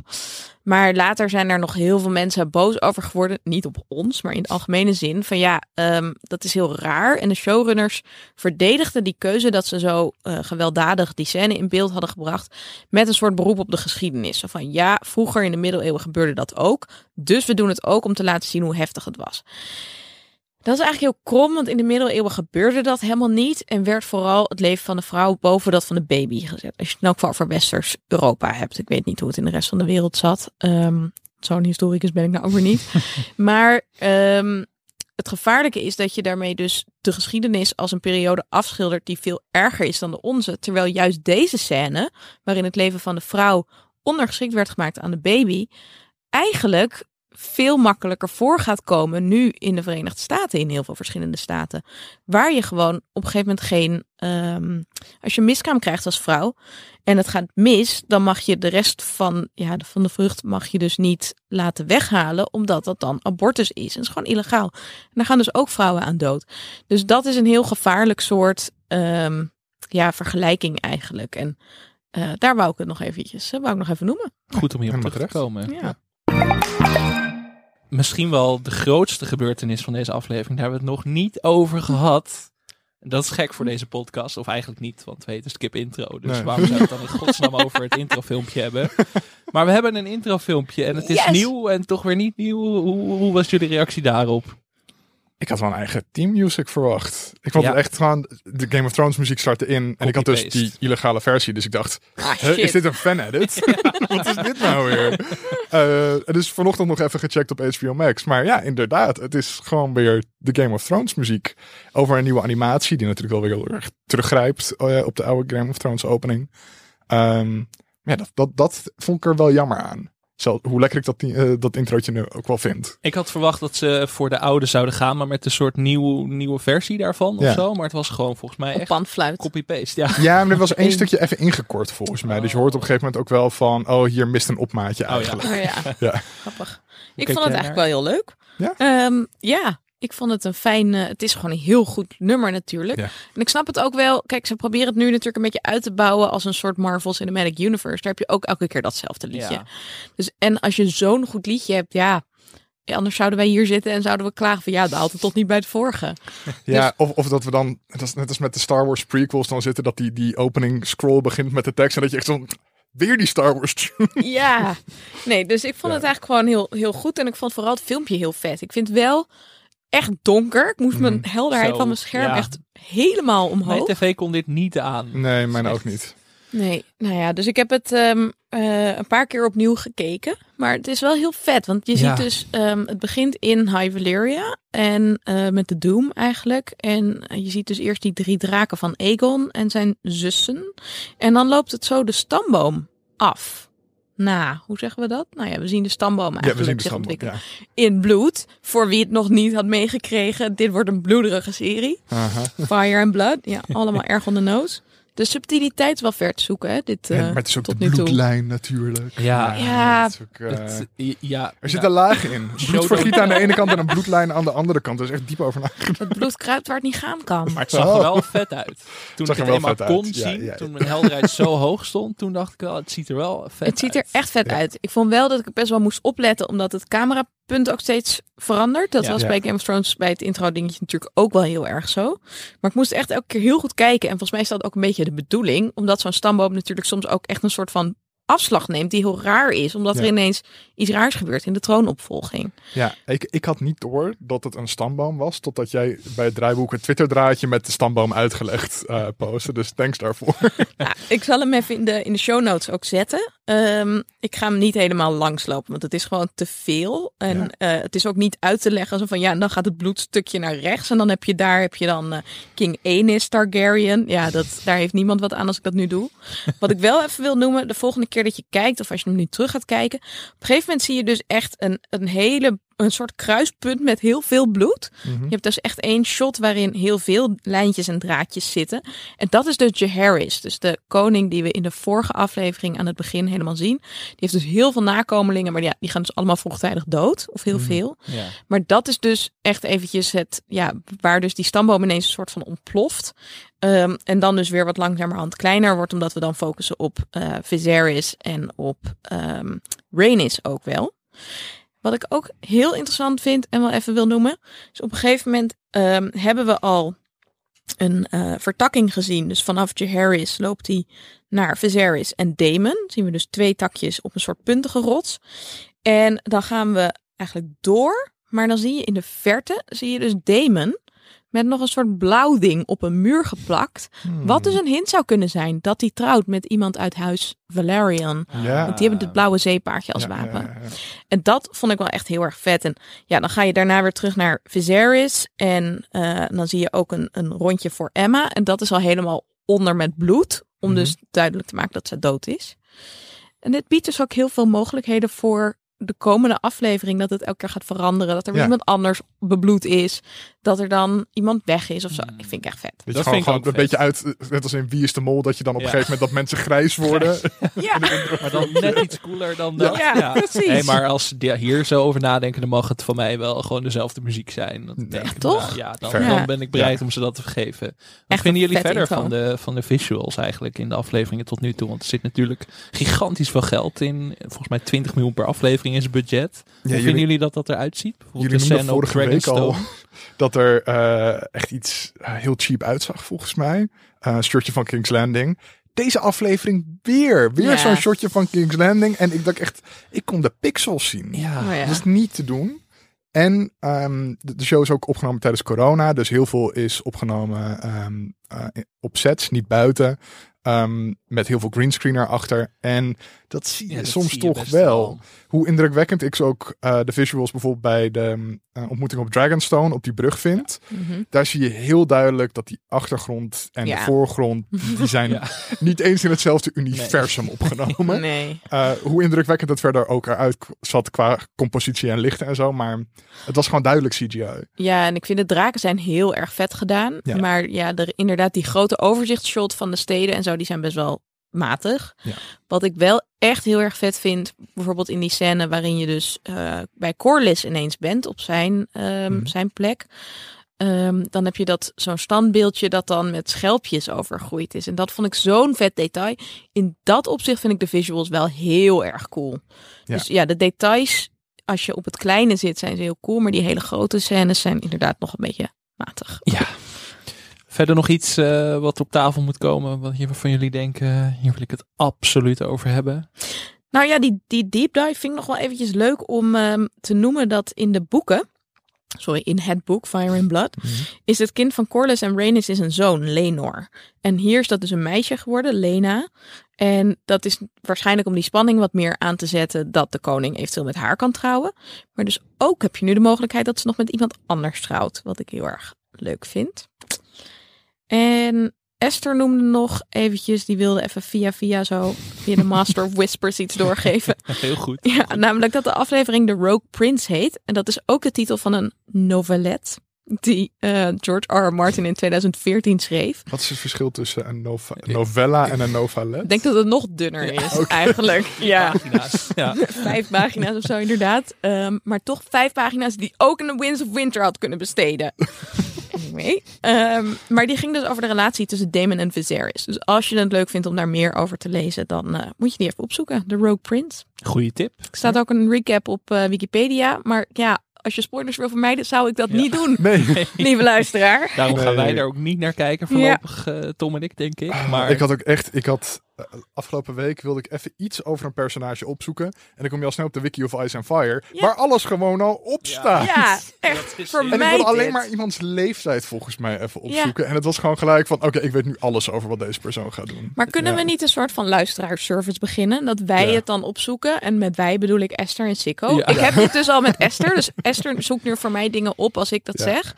Maar later zijn er nog heel veel mensen boos over geworden. Niet op ons, maar in de algemene zin. Van ja, ehm, dat is heel raar. En de showrunners verdedigden die keuze dat ze zo eh, gewelddadig die scène in beeld hadden gebracht. Met een soort beroep op de geschiedenis. Van ja, vroeger in de middeleeuwen gebeurde dat ook. Dus we doen het ook om te laten zien hoe heftig het was. Dat is eigenlijk heel krom, want in de middeleeuwen gebeurde dat helemaal niet. En werd vooral het leven van de vrouw boven dat van de baby gezet. Als je het nou voor over Westers Europa hebt. Ik weet niet hoe het in de rest van de wereld zat. Ehm, Zo'n historicus ben ik nou ook weer niet. maar ehm, het gevaarlijke is dat je daarmee dus de geschiedenis als een periode afschildert die veel erger is dan de onze. Terwijl juist deze scène, waarin het leven van de vrouw ondergeschikt werd gemaakt aan de baby, eigenlijk veel makkelijker voor gaat komen nu in de Verenigde Staten, in heel veel verschillende staten. Waar je gewoon op een gegeven moment geen. ehm, als je miskraam krijgt als vrouw en het gaat mis, dan mag je de rest van, ja, de- van de vrucht mag je dus niet laten weghalen, omdat dat dan abortus is. En dat is gewoon illegaal. En daar gaan dus ook vrouwen aan dood. Dus dat is een heel gevaarlijk soort ehm, ja, vergelijking eigenlijk. En eh, daar wou ik het nog eventjes, eh, wou ik nog even noemen. Goed om hier op terug te komen. Ja. Misschien wel de grootste gebeurtenis van deze aflevering. Daar hebben we het nog niet over gehad. Dat is gek voor deze podcast. Of eigenlijk niet, want we heten Skip Intro. Dus Nee. waarom zou we het dan in godsnaam over het introfilmpje hebben? Maar we hebben een introfilmpje en het is Yes! nieuw en toch weer niet nieuw. Hoe, hoe was jullie reactie daarop? Ik had wel een eigen team music verwacht. Ik vond Ja. het echt gewoon, de Game of Thrones muziek startte in. En ik had dus die illegale versie. Dus ik dacht, Ah, is dit een fan-edit? Wat is dit nou weer? Eh, dus vanochtend nog even gecheckt op HBO Max. Maar ja, inderdaad. Het is gewoon weer de Game of Thrones muziek. Over een nieuwe animatie. Die natuurlijk wel weer heel erg teruggrijpt eh, op de oude Game of Thrones opening. Ehm, ja, dat, dat, dat vond ik er wel jammer aan. Zo, hoe lekker ik dat, eh, dat introotje nu ook wel vind. Ik had verwacht dat ze voor de oude zouden gaan, maar met een soort nieuw, nieuwe versie daarvan Ja. of zo. Maar het was gewoon volgens mij Op echt panfluit. copy-paste. Ja. Ja, maar er was één stukje even ingekort volgens mij. Dus je hoort op een gegeven moment ook wel van... Oh, hier mist een opmaatje Oh ja. eigenlijk. Oh ja, Ja. grappig. Ik kijk vond het eigenlijk wel heel leuk. Ja? Ehm, ja, ik vond het een fijn... eh, het is gewoon een heel goed nummer natuurlijk. Ja. En ik snap het ook wel. Kijk, ze proberen het nu natuurlijk een beetje uit te bouwen als een soort Marvel Cinematic Universe. Daar heb je ook elke keer datzelfde liedje. Ja. Dus, en als je zo'n goed liedje hebt, ja... ja, Anders zouden wij hier zitten en zouden we klagen van... Ja, daalt het tot niet bij het vorige. Ja, of, of dat we dan, net als, net als met de Star Wars prequels, dan zitten dat die, die opening scroll begint met de tekst en dat je echt zo weer die Star Wars tune. Ja, nee, dus ik vond Ja. het eigenlijk gewoon heel, heel goed. En ik vond vooral het filmpje heel vet. Ik vind wel echt donker. Ik moest mijn helderheid Zo, van mijn scherm ja. echt helemaal Mijn omhoog. tv kon dit niet aan. Nee, mijn Echt. ook niet. Nee, nou ja, dus ik heb het ehm, eh, een paar keer opnieuw gekeken. Maar het is wel heel vet, want je Ja. ziet dus, ehm, het begint in High Valyria en eh, met de Doom eigenlijk. En je ziet dus eerst die drie draken van Aegon en zijn zussen. En dan loopt het zo de stamboom af. Nou, hoe zeggen we dat? Nou ja, we zien de stamboom Ja, eigenlijk we zien de zich ontwikkelen Ja. in bloed. Voor wie het nog niet had meegekregen, dit wordt een bloederige serie. Aha. Fire and Blood, ja, allemaal erg on the nose. De subtiliteit wel ver te zoeken, hè? Dit, eh, En- maar het is ook tot de nu toe. bloedlijn natuurlijk. Ja. Ja. het ook, eh, Het- ja, er zit ja. een laag in. Aan de ene kant en een bloedlijn aan de andere kant. Er is echt diep over nagedacht. Het bloed kruipt waar het niet gaan kan. Maar het zag er wel vet uit. Toen Zag ik het wel eenmaal vet uit. kon Ja, zien, ja, ja. toen mijn helderheid zo hoog stond, toen dacht ik wel, het ziet er wel vet Het ziet er uit. echt vet Ja. uit. Ik vond wel dat ik best wel moest opletten, omdat het camerapunt ook steeds verandert. Dat Ja. was Ja. bij Game of Thrones bij het intro dingetje natuurlijk ook wel heel erg zo. Maar ik moest echt elke keer heel goed kijken. En volgens mij is dat ook een de bedoeling, omdat zo'n stamboom natuurlijk soms ook echt een soort van afslag neemt die heel raar is, omdat er ineens iets raars gebeurt in de troonopvolging. Ja, ik, ik had niet door dat het een stamboom was. Totdat jij bij het draaiboek een Twitter-draadje met de stamboom uitgelegd eh postte. Dus thanks daarvoor. Ik zal hem even in de, in de show notes ook zetten. Ehm, ik ga hem niet helemaal langslopen, want het is gewoon te veel. En Ja. eh, het is ook niet uit te leggen. Zo van ja, dan gaat het bloedstukje naar rechts. En dan heb je daar heb je dan eh, King Aenys Targaryen. Ja, dat, daar heeft niemand wat aan als ik dat nu doe. Wat ik wel even wil noemen, de volgende keer dat je kijkt, of als je hem nu terug gaat kijken. Op een gegeven moment zie je dus echt een, een hele. Een soort kruispunt met heel veel bloed. Je hebt dus echt één shot waarin heel veel lijntjes en draadjes zitten. En dat is dus Jaehaerys, dus de koning die we in de vorige aflevering aan het begin helemaal zien. Die heeft dus heel veel nakomelingen, maar ja, die gaan dus allemaal vroegtijdig dood, of heel veel. Ja. Maar dat is dus echt eventjes het, ja, waar dus die stamboom ineens een soort van ontploft. Ehm, en dan dus weer wat langzamerhand kleiner wordt, omdat we dan focussen op eh Viserys en op ehm Rhaenys ook wel. Wat ik ook heel interessant vind en wel even wil noemen, is op een gegeven moment ehm, hebben we al een eh, vertakking gezien. Dus vanaf Jaehaerys loopt hij naar Viserys en Daemon. Zien we dus twee takjes op een soort puntige rots. En dan gaan we eigenlijk door. Maar dan zie je in de verte, zie je dus Daemon met nog een soort blauw ding op een muur geplakt. Wat dus een hint zou kunnen zijn dat hij trouwt met iemand uit huis Valerian. Ja. Want die hebben het blauwe zeepaardje als Ja, wapen. ja. En dat vond ik wel echt heel erg vet. En ja, dan ga je daarna weer terug naar Viserys. En eh, dan zie je ook een, een rondje voor Emma. En dat is al helemaal onder met bloed. Om Mhm. dus duidelijk te maken dat ze dood is. En dit biedt dus ook heel veel mogelijkheden voor de komende aflevering. Dat het elke keer gaat veranderen. Dat er weer Ja. iemand anders bebloed is. Dat er dan iemand weg is of zo. Ik vind ik echt vet. Dat je Dat gewoon, vind ik gewoon ook een vet. beetje uit, net als in Wie is de Mol, dat je dan op Ja. een gegeven moment dat mensen grijs worden. Ja, Maar dan net iets cooler dan dat. Ja, precies. Nee, maar als hier zo over nadenken, dan mag het voor mij wel gewoon dezelfde muziek zijn. Dan denk ik, toch? nou, ja, dan, ben ik bereid om ze dat te vergeven. Wat Echt vinden jullie verder van de, van de visuals eigenlijk in de afleveringen tot nu toe? Want er zit natuurlijk gigantisch veel geld in. Volgens mij 20 miljoen per aflevering is het budget. Hoe jullie- vinden jullie dat dat eruit ziet? Bijvoorbeeld Jullie de scène op vorige week al Dragonstone. Dat er eh, echt iets eh, heel cheap uitzag volgens mij. Eh, een shirtje van King's Landing. Deze aflevering weer. Weer Ja. zo'n shotje van King's Landing. En ik dacht echt, ik kon de pixels zien. Ja. Oh ja. Dat is niet te doen. En ehm, de, de show is ook opgenomen tijdens corona. Dus heel veel is opgenomen ehm, eh, op sets, niet buiten. Ehm, met heel veel greenscreen erachter. En dat zie je Ja, dat soms zie je toch wel. Hoe indrukwekkend ik ook eh, de visuals bijvoorbeeld bij de eh, ontmoeting op Dragonstone op die brug vind. Mhm. Daar zie je heel duidelijk dat die achtergrond en Ja. de voorgrond, die zijn niet eens in hetzelfde universum opgenomen. Nee. Eh, hoe indrukwekkend het verder ook eruit zat qua compositie en lichten en zo. Maar het was gewoon duidelijk CGI. Ja, en ik vind de draken zijn heel erg vet gedaan. Maar ja, er, inderdaad, die grote overzichtsshot van de steden en zo, die zijn best wel matig. Ja. Wat ik wel echt heel erg vet vind, bijvoorbeeld in die scène waarin je dus eh, bij Corliss ineens bent op zijn, ehm, Mhm. zijn plek. Ehm, dan heb je dat zo'n standbeeldje dat dan met schelpjes overgroeid is. En dat vond ik zo'n vet detail. In dat opzicht vind ik de visuals wel heel erg cool. Ja. Dus ja, de details, als je op het kleine zit, zijn ze heel cool. Maar die hele grote scènes zijn inderdaad nog een beetje matig. Ja. Verder nog iets eh, wat op tafel moet komen, wat je van jullie denken, hier wil ik het absoluut over hebben. Nou ja, die, die deep dive vind ik nog wel eventjes leuk om ehm, te noemen dat in de boeken, sorry, in het boek Fire and Blood, is het kind van Corlys en Rhaenys is een zoon, Lenor. En hier is dat dus een meisje geworden, Lena. En dat is waarschijnlijk om die spanning wat meer aan te zetten dat de koning eventueel met haar kan trouwen. Maar dus ook heb je nu de mogelijkheid dat ze nog met iemand anders trouwt, wat ik heel erg leuk vind. En Esther noemde nog eventjes, die wilde even via via zo, via de Master of Whispers iets doorgeven. Heel goed. Ja, namelijk dat de aflevering The Rogue Prince heet. En dat is ook de titel van een novelette die eh, George R. R. Martin in 2014 schreef. Wat is het verschil tussen een nova- novella en een novalet? Ik denk dat het nog dunner is, eigenlijk. Ja, Pagina's. Ja. vijf pagina's of zo inderdaad. Ehm, maar toch vijf pagina's die ook in The Winds of Winter had kunnen besteden. Anyway. Ehm, maar die ging dus over de relatie tussen Damon en Viserys. Dus als je het leuk vindt om daar meer over te lezen, dan eh, moet je die even opzoeken. The Rogue Prince. Goeie tip. Er staat ook een recap op eh, Wikipedia. Maar ja, als je spoilers wil vermijden, zou ik dat Ja. niet doen, Nee. lieve luisteraar. Daarom gaan wij daar ook niet naar kijken voorlopig, eh, Tom en ik, denk ik. Maar Ik had ook echt, ik had afgelopen week wilde ik even iets over een personage opzoeken. En dan kom je al snel op de Wiki of Ice and Fire, Ja. waar alles gewoon al op staat. Ja, echt. Voor En ik En ik mij wilde alleen dit. maar iemands leeftijd volgens mij even opzoeken. En het was gewoon gelijk van, oké, ik weet nu alles over wat deze persoon gaat doen. Maar kunnen Ja. we niet een soort van luisteraarsservice beginnen? Dat wij Ja. het dan opzoeken. En met wij bedoel ik Esther en Sikko. Ja. Ik heb dit dus al met Esther. Dus Esther zoekt nu voor mij dingen op als ik dat Ja. zeg.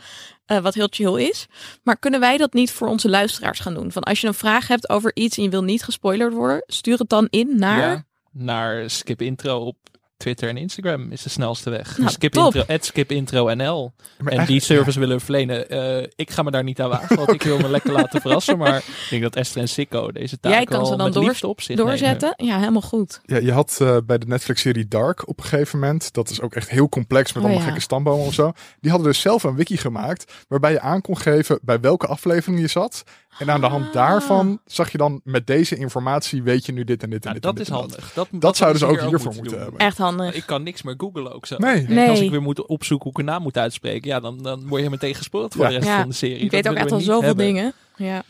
Eh, wat heel chill is. Maar kunnen wij dat niet voor onze luisteraars gaan doen? Van als je een vraag hebt over iets en je wil niet gespoilerd worden, stuur het dan in naar. naar Skip Intro op Twitter en Instagram is de snelste weg. Nou, skip top. intro, at skip intro NL. Maar En die service willen we verlenen. Eh, ik ga me daar niet aan wagen, want ik wil me lekker laten verrassen. Maar ik denk dat Esther en Sikko deze taak Jij kan al ze dan met door- liefde op zich nemen. doorzetten? Ja, helemaal goed. Ja, je had eh, bij de Netflix-serie Dark op een gegeven moment, dat is ook echt heel complex met Oh, allemaal ja. gekke stambomen of zo. Die hadden dus zelf een wiki gemaakt, waarbij je aan kon geven bij welke aflevering je zat. En aan de hand Ah. daarvan zag je dan met deze informatie weet je nu dit en dit en Nou, dit. dat en dit is en handig. Dat, Dat zouden ze ook hier hiervoor moeten moeten hebben. Echt handig. Ik kan niks meer googlen ook zo. Nee. Als ik weer moet opzoeken hoe ik een naam moet uitspreken, ja, dan, dan word je meteen gespoord voor Ja. de rest Ja. van de serie. Ik weet ook echt al zoveel dingen. Ja.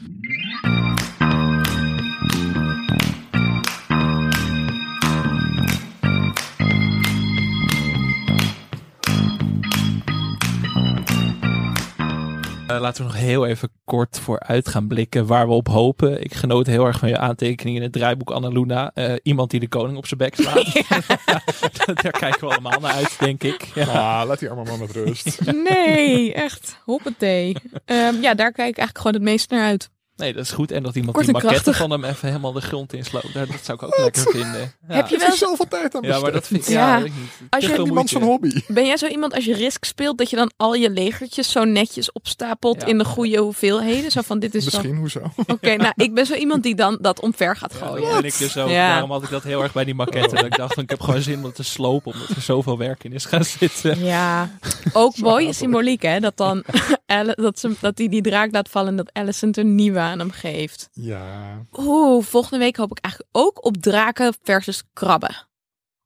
Laten we nog heel even kort vooruit gaan blikken waar we op hopen. Ik genoot heel erg van je aantekeningen in het draaiboek Annaluna. Eh iemand die de koning op zijn bek slaat. Daar kijken we allemaal naar uit, denk ik. Ja. Ah, laat die arme man met rust. Nee, echt. Hoppatee. Ehm, ja, daar kijk ik eigenlijk gewoon het meest naar uit. Nee, dat is goed. En dat iemand Kort die en maquette krachtig. van hem even helemaal de grond insloopt. Dat dat zou ik ook lekker vinden. Ja. Heb je Er wel zoveel tijd aan Ja, besteed. maar dat vind ik Ja. ja. weet ik niet. Als je moeite. van hobby. Ben jij zo iemand als je Risk speelt dat je dan al je legertjes zo netjes opstapelt Ja. in de goede hoeveelheden? Zo van dit is dan. Misschien, hoezo? Oké, nou ik ben zo iemand die dan dat omver gaat Ja, gooien. dat ben ik dus ook. Ja. Daarom had ik dat heel erg bij die maquette. Dat ik dacht, van, ik heb gewoon zin om het te slopen. Omdat er zoveel werk in is gaan zitten. Ja, ook mooie symboliek hè, dat dan dat, ze, dat die die draak laat vallen en dat Alicent een nieuwe aan hem geeft. Ja. Oeh, volgende week hoop ik eigenlijk ook op draken versus krabben.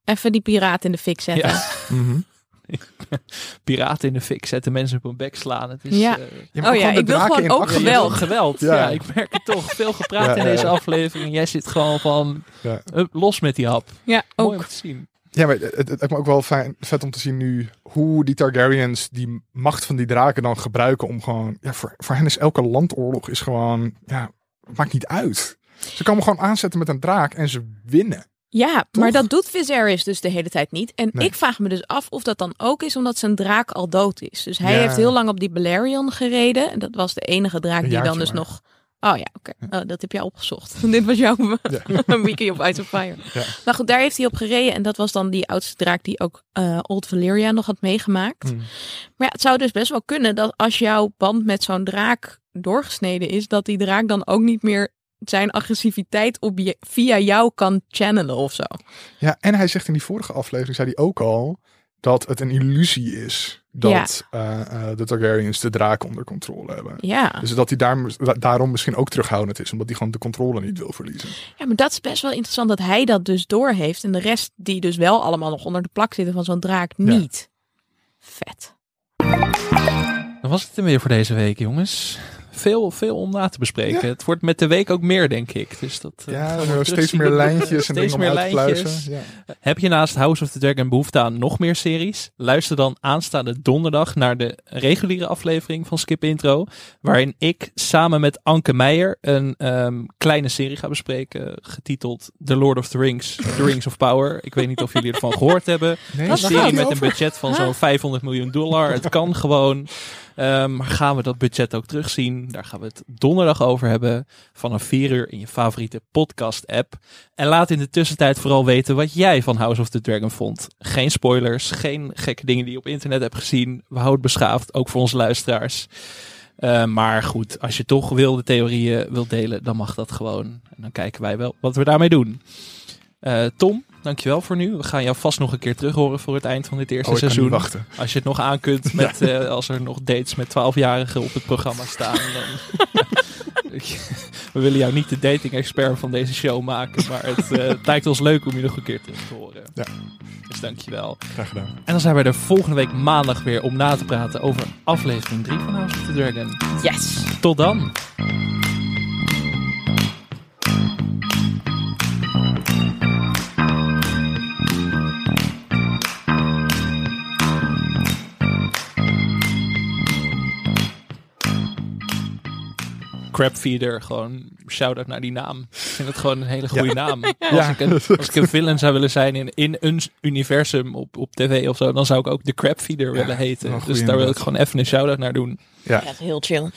Even die piraat in de fik zetten. Ja. Mhm. Piraten in de fik zetten, mensen op hun bek slaan. Het is, Ja. eh, Ja, Oh ja, ik wil gewoon ook actie. geweld. geweld. Ja. Ja. ik merk het toch. Veel gepraat Ja, in deze ja. aflevering. Jij zit gewoon van Ja. hup, los met die hap. Ja, Mooi om ook. te zien. Ja, maar het, lijkt me ook wel fijn, vet om te zien nu hoe die Targaryens die macht van die draken dan gebruiken om gewoon, ja, voor, voor hen is elke landoorlog is gewoon, ja, maakt niet uit. Ze komen gewoon aanzetten met een draak en ze winnen. Ja, Toch? maar dat doet Viserys dus de hele tijd niet. En Nee. ik vraag me dus af of dat dan ook is omdat zijn draak al dood is. Dus hij Ja. heeft heel lang op die Balerion gereden. En dat was de enige draak die dan dus maar. nog... Oh ja, oké. Oh, dat heb jij opgezocht. Dit was jouw wiki op Ice of Fire. Ja. Maar goed, daar heeft hij op gereden. En dat was dan die oudste draak die ook eh, Old Valyria nog had meegemaakt. Hmm. Maar ja, het zou dus best wel kunnen dat als jouw band met zo'n draak doorgesneden is, dat die draak dan ook niet meer zijn agressiviteit op je, via jou kan channelen of zo. Ja, en hij zegt in die vorige aflevering, zei hij ook al, dat het een illusie is dat eh, eh, de Targaryens de draak onder controle hebben. Ja. Dus dat hij daar, da- daarom misschien ook terughoudend is, omdat hij gewoon de controle niet wil verliezen. ja, maar dat is best wel interessant dat hij dat dus door heeft en de rest die dus wel allemaal nog onder de plak zitten van zo'n draak niet. Vet. Dan was het er weer voor deze week, jongens. Veel, veel om na te bespreken. Het wordt met de week ook meer, denk ik. Dus dat, eh, Ja, er steeds meer lijntjes en Steeds dingen om meer lijntjes. Ja. Heb je naast House of the Dragon behoefte aan nog meer series? Luister dan aanstaande donderdag naar de reguliere aflevering van Skip Intro. Waarin ik samen met Anke Meijer een ehm, kleine serie ga bespreken. Getiteld The Lord of the Rings, The Rings of Power. Ik weet niet of jullie ervan gehoord hebben. Nee, Een serie met een budget van zo'n 500 miljoen dollar. Het kan gewoon. Ehm, maar gaan we dat budget ook terugzien? Daar gaan we het donderdag over hebben. Vanaf 4 uur in je favoriete podcast app. En laat in de tussentijd vooral weten wat jij van House of the Dragon vond. Geen spoilers, geen gekke dingen die je op internet hebt gezien. We houden het beschaafd, ook voor onze luisteraars. Eh, maar goed, als je toch wilde theorieën wilt delen, dan mag dat gewoon. En dan kijken wij wel wat we daarmee doen. Eh, Tom, dankjewel voor nu. We gaan jou vast nog een keer terug horen voor het eind van dit eerste Oh, ik kan niet seizoen. wachten. Als je het nog aan kunt met eh, als er nog dates met 12-jarigen op het programma staan. Dan... We willen jou niet de dating expert van deze show maken, maar het, eh, het lijkt ons leuk om je nog een keer terug te horen. Ja. Dus dankjewel. Graag gedaan. En dan zijn we er volgende week maandag weer om na te praten over aflevering 3 van House of the Dragon. Yes. Tot dan! Crabfeeder, gewoon shout-out naar die naam. Ik vind het gewoon een hele goede naam. Als, Ja. ik een, als ik een villain zou willen zijn in, in een universum op, op tv of zo, dan zou ik ook de Crabfeeder willen heten. Dus daar wil ik gewoon even een shout-out naar doen. Ja. Ja, heel chill.